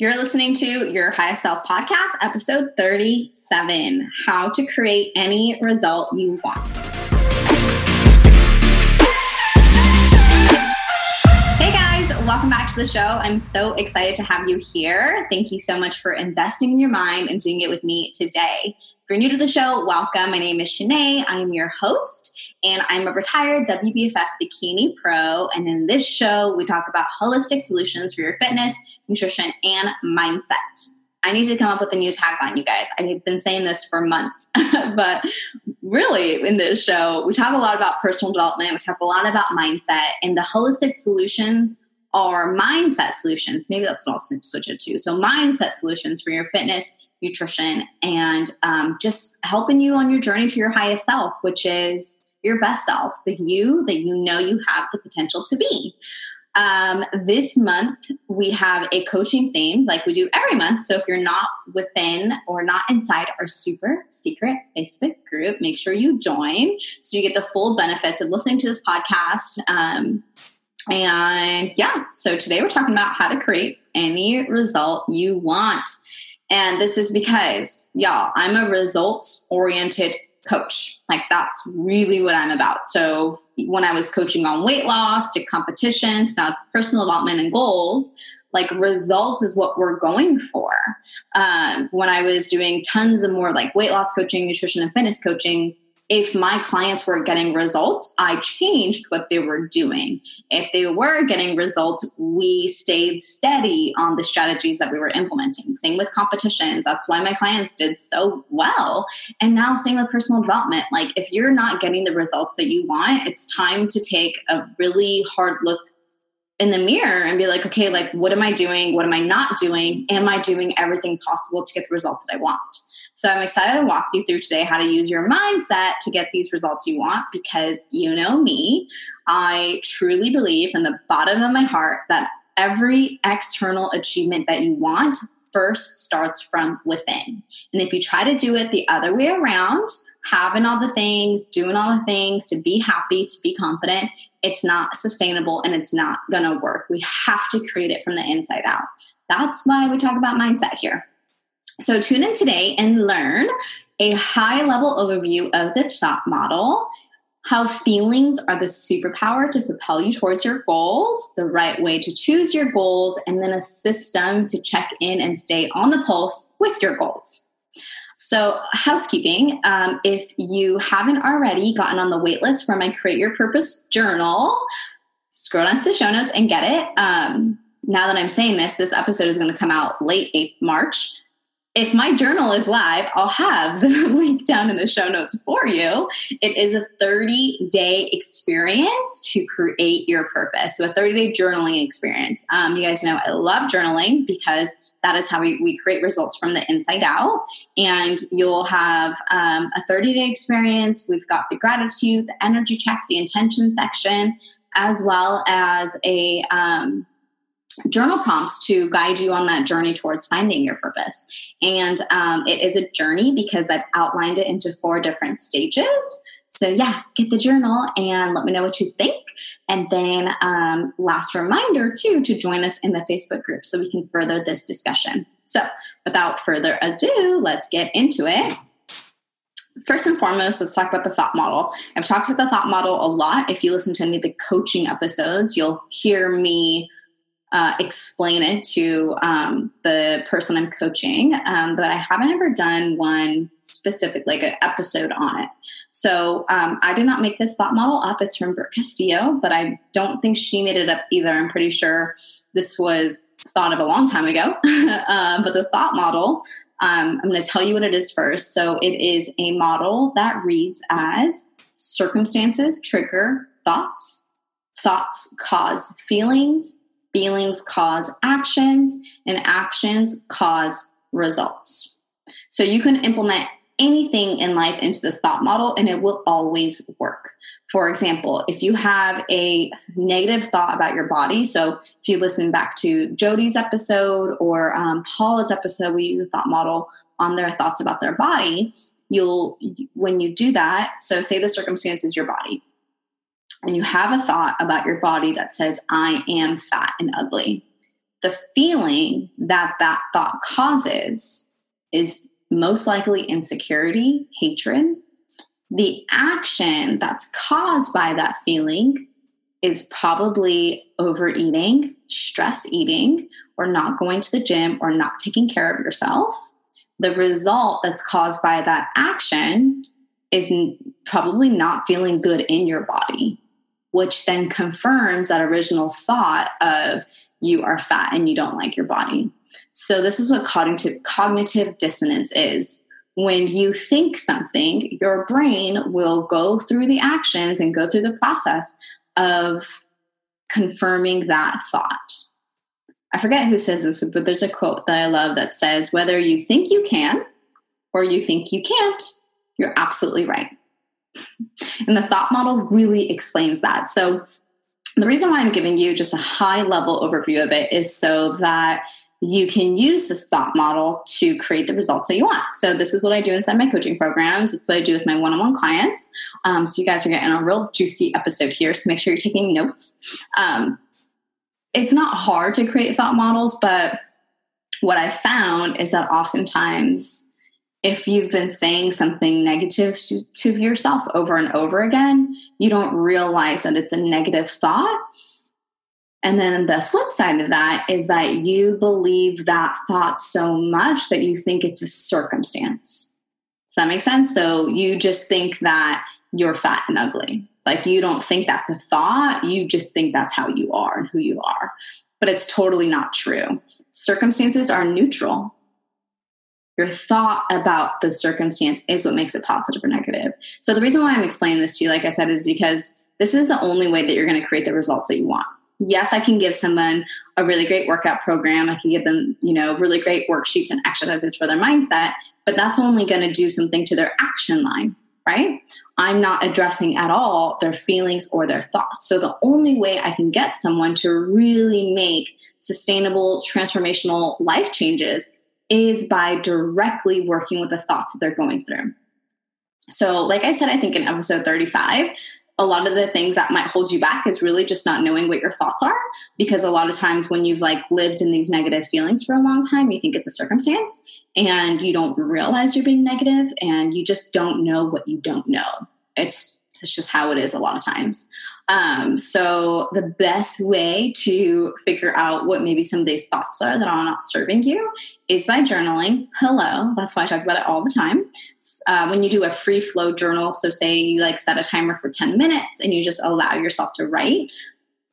You're listening to Your Highest Self podcast, episode 37 How to Create Any Result You Want. Hey guys, welcome back to the show. I'm so excited to have you here. Thank you so much for investing in your mind and doing it with me today. If you're new to the show, welcome. My name is Shanae. I am your host and I'm a retired WBFF bikini pro. And in this show, we talk about holistic solutions for your fitness, nutrition, and mindset. I need to come up with a new tagline, you guys. I've been saying this for months, but really, in this show, we talk a lot about personal development, we talk a lot about mindset, and the holistic solutions are mindset solutions. Maybe that's what I'll switch it to. So, mindset solutions for your fitness, nutrition, and um, just helping you on your journey to your highest self, which is your best self, the you that you know you have the potential to be. Um, this month, we have a coaching theme like we do every month. So if you're not within or not inside our super secret Facebook group, make sure you join so you get the full benefits of listening to this podcast. Um, and yeah, so today we're talking about how to create any result you want. And this is because, y'all, I'm a results oriented coach. Like that's really what I'm about. So when I was coaching on weight loss to competitions, now personal development and goals, like results is what we're going for. Um, when I was doing tons of more like weight loss coaching, nutrition and fitness coaching, if my clients were getting results, I changed what they were doing. If they were getting results, we stayed steady on the strategies that we were implementing. Same with competitions. That's why my clients did so well. And now, same with personal development. Like, if you're not getting the results that you want, it's time to take a really hard look in the mirror and be like, okay, like, what am I doing? What am I not doing? Am I doing everything possible to get the results that I want? So I'm excited to walk you through today how to use your mindset to get these results you want because you know me, I truly believe from the bottom of my heart that every external achievement that you want first starts from within. And if you try to do it the other way around, having all the things, doing all the things to be happy, to be confident, it's not sustainable and it's not going to work. We have to create it from the inside out. That's why we talk about mindset here. So tune in today and learn a high level overview of the thought model, how feelings are the superpower to propel you towards your goals, the right way to choose your goals, and then a system to check in and stay on the pulse with your goals. So, housekeeping um, if you haven't already gotten on the waitlist for my Create Your Purpose journal, scroll down to the show notes and get it. Um, now that I'm saying this, this episode is going to come out late March if my journal is live, I'll have the link down in the show notes for you. It is a 30 day experience to create your purpose. So, a 30 day journaling experience. Um, you guys know I love journaling because that is how we, we create results from the inside out. And you'll have um, a 30 day experience. We've got the gratitude, the energy check, the intention section, as well as a um, journal prompts to guide you on that journey towards finding your purpose. And um, it is a journey because I've outlined it into four different stages. So, yeah, get the journal and let me know what you think. And then, um, last reminder, too, to join us in the Facebook group so we can further this discussion. So, without further ado, let's get into it. First and foremost, let's talk about the thought model. I've talked about the thought model a lot. If you listen to any of the coaching episodes, you'll hear me uh, explain it to um, the person I'm coaching, um, but I haven't ever done one specific, like an episode on it. So um, I did not make this thought model up. It's from Brooke Castillo, but I don't think she made it up either. I'm pretty sure this was thought of a long time ago. Um, but the thought model, um, I'm going to tell you what it is first. So it is a model that reads as circumstances trigger thoughts, thoughts cause feelings feelings cause actions, and actions cause results. So you can implement anything in life into this thought model and it will always work. For example, if you have a negative thought about your body, so if you listen back to Jody's episode or um, Paula's episode, we use a thought model on their thoughts about their body. You'll, when you do that, so say the circumstance is your body, and you have a thought about your body that says, I am fat and ugly, the feeling that that thought causes is most likely insecurity, hatred. The action that's caused by that feeling is probably overeating, stress eating, or not going to the gym or not taking care of yourself. The result that's caused by that action is probably not feeling good in your body, which then confirms that original thought of you are fat and you don't like your body. So, this is what cognitive, cognitive dissonance is. When you think something, your brain will go through the actions and go through the process of confirming that thought. I forget who says this, but there's a quote that I love that says, Whether you think you can or you think you can't, you're absolutely right. And the thought model really explains that. So, the reason why I'm giving you just a high level overview of it is so that you can use this thought model to create the results that you want. So, this is what I do inside my coaching programs. It's what I do with my one on one clients. Um, so, you guys are getting a real juicy episode here. So, make sure you're taking notes. Um, it's not hard to create thought models, but what I found is that oftentimes if you've been saying something negative to, to, yourself over and over again, you don't realize that it's a negative thought. And then the flip side of that is that you believe that thought so much that you think it's a circumstance. Does that make sense? So you just think that you're fat and ugly. Like you don't think that's a thought, you just think that's how you are and who you are. But it's totally not true. Circumstances are neutral your thought about the circumstance is what makes it positive or negative. So the reason why I'm explaining this to you, like I said, is because this is the only way that you're going to create the results that you want. Yes, I can give someone a really great workout program. I can give them, you know, really great worksheets and exercises for their mindset, but that's only going to do something to their action line, right? I'm not addressing at all their feelings or their thoughts. So the only way I can get someone to really make sustainable, transformational life changes is by directly working with the thoughts that they're going through. So, like I said, I think in episode 35, a lot of the things that might hold you back is really just not knowing what your thoughts are because a lot of times when you've like lived in these negative feelings for a long time you think it's a circumstance and you don't realize you're being negative and you just don't know what you don't know it's it's just how it is a lot of times um, so the best way to figure out what maybe some of these thoughts are that are not serving you is by journaling. Hello, that's why I talk about it all the time. Uh, when you do a free flow journal, so say you like set a timer for 10 minutes and you just allow yourself to write,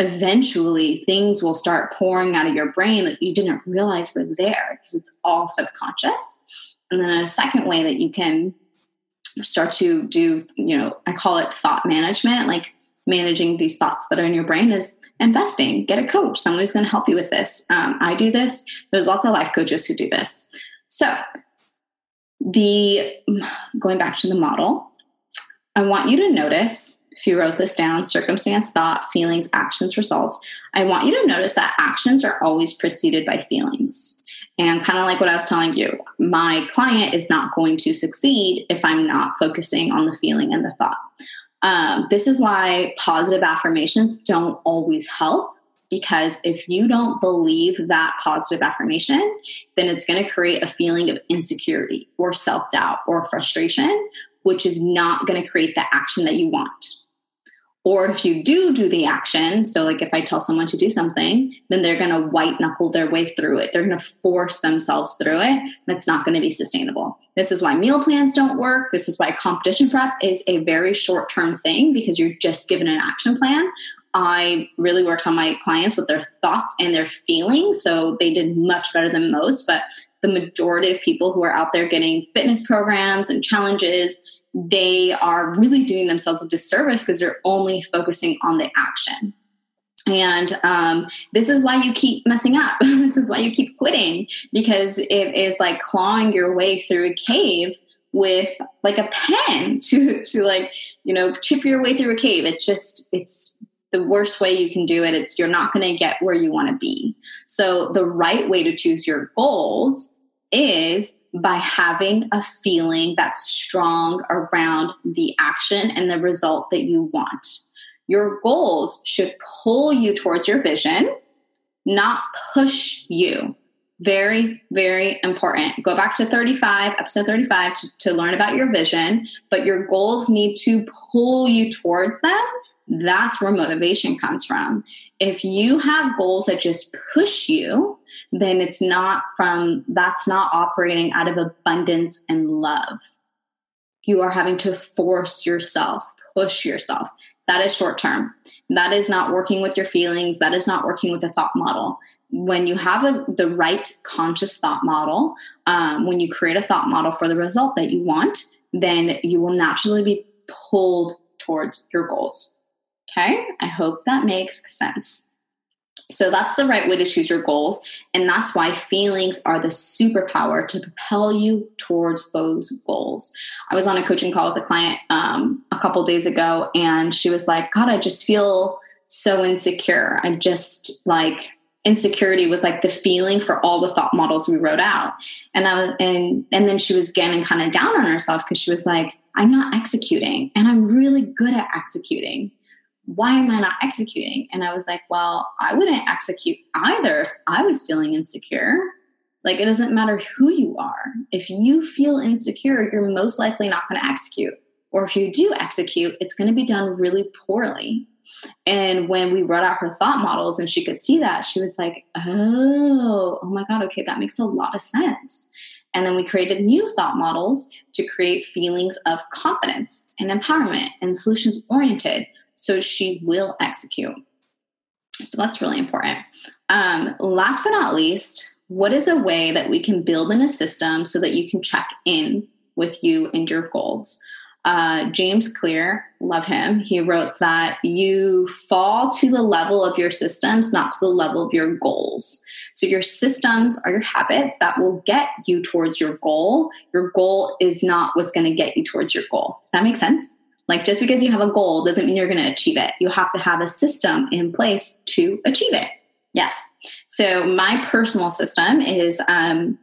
eventually things will start pouring out of your brain that you didn't realize were there because it's all subconscious. And then a second way that you can start to do, you know, I call it thought management, like managing these thoughts that are in your brain is investing. Get a coach, someone who's going to help you with this. Um, I do this. There's lots of life coaches who do this. So, the going back to the model, I want you to notice if you wrote this down circumstance, thought, feelings, actions, results. I want you to notice that actions are always preceded by feelings. And kind of like what I was telling you, my client is not going to succeed if I'm not focusing on the feeling and the thought. Um, this is why positive affirmations don't always help because if you don't believe that positive affirmation, then it's going to create a feeling of insecurity or self doubt or frustration, which is not going to create the action that you want. Or if you do do the action, so like if I tell someone to do something, then they're going to white knuckle their way through it. They're going to force themselves through it, and it's not going to be sustainable. This is why meal plans don't work. This is why competition prep is a very short term thing because you're just given an action plan. I really worked on my clients with their thoughts and their feelings. So they did much better than most. But the majority of people who are out there getting fitness programs and challenges they are really doing themselves a disservice because they're only focusing on the action. And um, this is why you keep messing up. this is why you keep quitting because it is like clawing your way through a cave with like a pen to to like you know chip your way through a cave. It's just it's the worst way you can do it. It's you're not going to get where you want to be. So the right way to choose your goals is by having a feeling that's strong around the action and the result that you want. Your goals should pull you towards your vision, not push you. Very, very important. Go back to 35, episode 35, to, to learn about your vision, but your goals need to pull you towards them. That's where motivation comes from. If you have goals that just push you, then it's not from, that's not operating out of abundance and love. You are having to force yourself, push yourself. That is short term. That is not working with your feelings. That is not working with a thought model when you have a, the right conscious thought model, um, when you create a thought model for the result that you want, then you will naturally be pulled towards your goals. Okay, I hope that makes sense. So that's the right way to choose your goals. And that's why feelings are the superpower to propel you towards those goals. I was on a coaching call with a client um, a couple days ago, and she was like, God, I just feel so insecure. I just like, insecurity was like the feeling for all the thought models we wrote out and i and and then she was getting kind of down on herself because she was like i'm not executing and i'm really good at executing why am i not executing? And i was like well i wouldn't execute either if i was feeling insecure. Like it doesn't matter who you are. If you feel insecure you're most likely not going to execute. Or if you do execute it's going to be done really poorly. And when we wrote out her thought models and she could see that, she was like, oh, oh my God, okay, that makes a lot of sense. And then we created new thought models to create feelings of confidence and empowerment and solutions oriented so she will execute. So that's really important. Um, last but not least, what is a way that we can build in a system so that you can check in with you and your goals? uh, James Clear, love him. He wrote that you fall to the level of your systems, not to the level of your goals. So, your systems are your habits that will get you towards your goal. Your goal is not what's going to get you towards your goal. Does that make sense? Like, just because you have a goal doesn't mean you're going to achieve it. You have to have a system in place to achieve it. Yes. So, my personal system is um,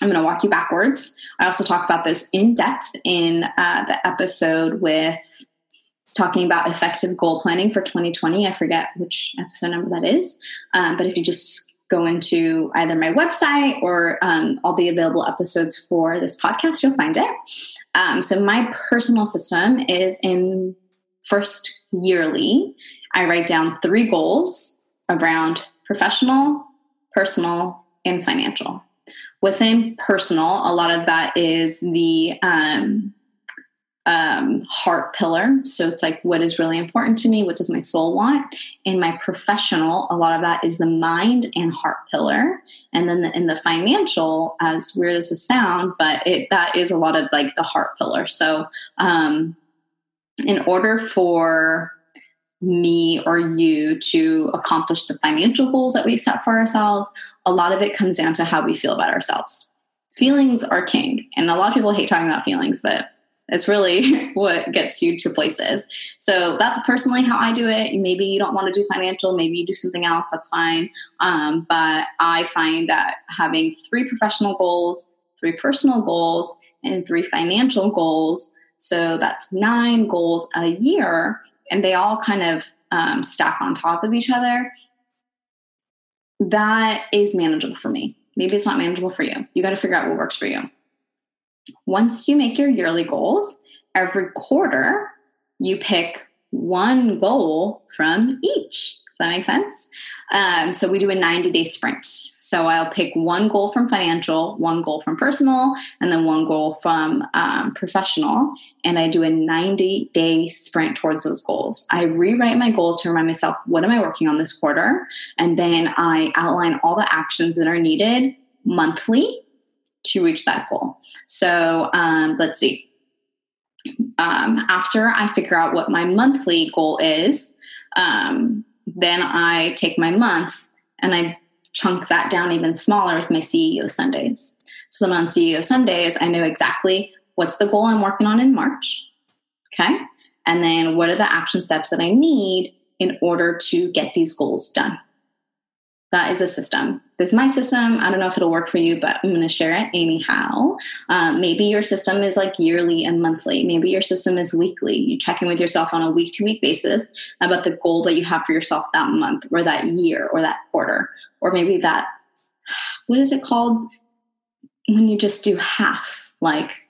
I'm going to walk you backwards. I also talk about this in depth in uh, the episode with talking about effective goal planning for 2020. I forget which episode number that is, um, but if you just go into either my website or um, all the available episodes for this podcast, you'll find it. Um, so, my personal system is in first yearly, I write down three goals around professional, personal, and financial. Within personal, a lot of that is the um, um, heart pillar. So it's like, what is really important to me? What does my soul want? In my professional, a lot of that is the mind and heart pillar. And then the, in the financial, as weird as it sound, but it that is a lot of like the heart pillar. So um, in order for me or you to accomplish the financial goals that we set for ourselves, a lot of it comes down to how we feel about ourselves. Feelings are king. And a lot of people hate talking about feelings, but it's really what gets you to places. So that's personally how I do it. Maybe you don't want to do financial, maybe you do something else, that's fine. Um, but I find that having three professional goals, three personal goals, and three financial goals, so that's nine goals a year, and they all kind of um, stack on top of each other, that is manageable for me. Maybe it's not manageable for you. You got to figure out what works for you. Once you make your yearly goals, every quarter you pick one goal from each. Does that make sense? Um, so we do a 90 day sprint. So I'll pick one goal from financial, one goal from personal, and then one goal from um, professional. And I do a 90 day sprint towards those goals. I rewrite my goal to remind myself, what am I working on this quarter? And then I outline all the actions that are needed monthly to reach that goal. So um, let's see. Um, after I figure out what my monthly goal is, um, then I take my month and I chunk that down even smaller with my CEO Sundays. So then on CEO Sundays, I know exactly what's the goal I'm working on in March. Okay. And then what are the action steps that I need in order to get these goals done? That is a system. This is my system. I don't know if it'll work for you, but I'm going to share it anyhow. Um, maybe your system is like yearly and monthly. Maybe your system is weekly. You check in with yourself on a week to week basis about the goal that you have for yourself that month or that year or that quarter. or maybe that, what is it called? When you just do half, like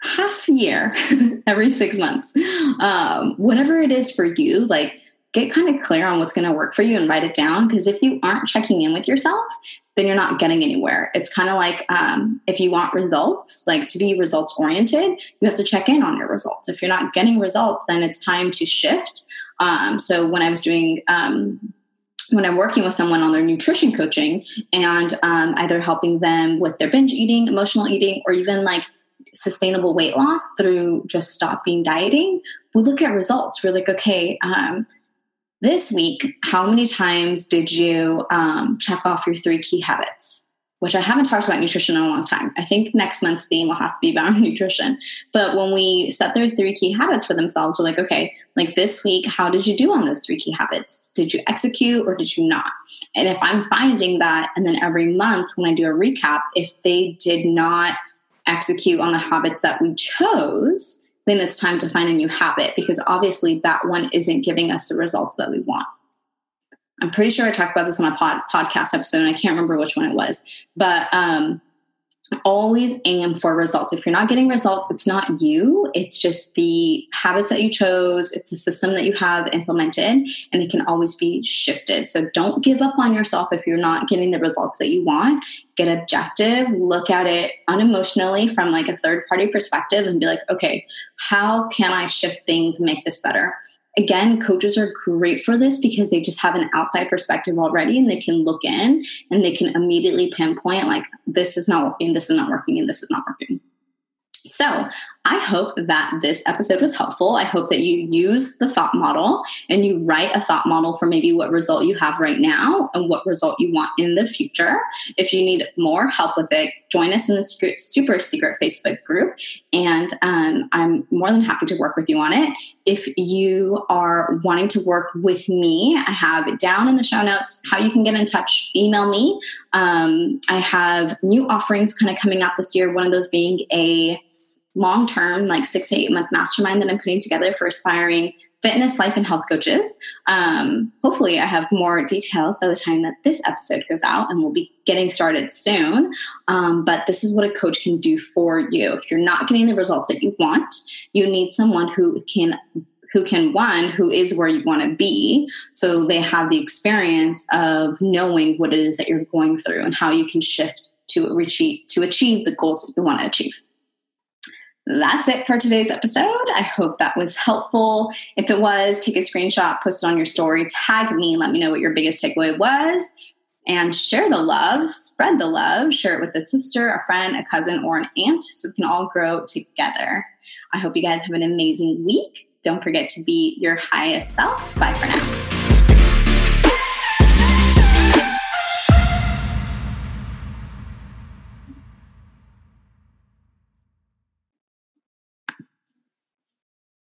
half year every six months. Um, whatever it is for you, like get kind of clear on what's going to work for you and write it down. Because if you aren't checking in with yourself, then you're not getting anywhere. It's kind of like um, if you want results, like to be results oriented, you have to check in on your results. If you're not getting results, then it's time to shift. Um, so when I was doing, um, when I'm working with someone on their nutrition coaching and um, either helping them with their binge eating, emotional eating, or even like sustainable weight loss through just stopping dieting, we look at results. We're like, okay, um, this week, how many times did you um, check off your three key habits? Which I haven't talked about nutrition in a long time. I think next month's theme will have to be about nutrition. But when we set their three key habits for themselves, we're like, okay, like this week, how did you do on those three key habits? Did you execute or did you not? And if I'm finding that, and then every month when I do a recap, if they did not execute on the habits that we chose, then it's time to find a new habit because obviously that one isn't giving us the results that we want. I'm pretty sure I talked about this on a pod, podcast episode, and I can't remember which one it was, but um, always aim for results. If you're not getting results, it's not you, it's just the habits that you chose, it's the system that you have implemented, and it can always be shifted. So don't give up on yourself if you're not getting the results that you want. Get objective, look at it unemotionally from like a third party perspective and be like, okay, how can I shift things make this better? Again, coaches are great for this because they just have an outside perspective already and they can look in and they can immediately pinpoint, like, this is not working, this is not working, and this is not working. So, I hope that this episode was helpful. I hope that you use the thought model and you write a thought model for maybe what result you have right now and what result you want in the future. If you need more help with it, join us in the super secret Facebook group, and um, I'm more than happy to work with you on it. If you are wanting to work with me, I have down in the show notes how you can get in touch. Email me. Um, I have new offerings kind of coming out this year. One of those being a long term, like six to eight month mastermind that I'm putting together for aspiring fitness, life, and health coaches. Um, hopefully, I have more details by the time that this episode goes out, and we'll be getting started soon. Um, but this is what a coach can do for you. If you're not getting the results that you want, you need someone who can who can one who is where you want to be so they have the experience of knowing what it is that you're going through and how you can shift to achieve to achieve the goals that you want to achieve that's it for today's episode. I hope that was helpful. If it was, take a screenshot, post it on your story, tag me, let me know what your biggest takeaway was, and share the love, spread the love, share it with a sister, a friend, a cousin, or an aunt so we can all grow together. I hope you guys have an amazing week. Don't forget to be your highest self. Bye for now.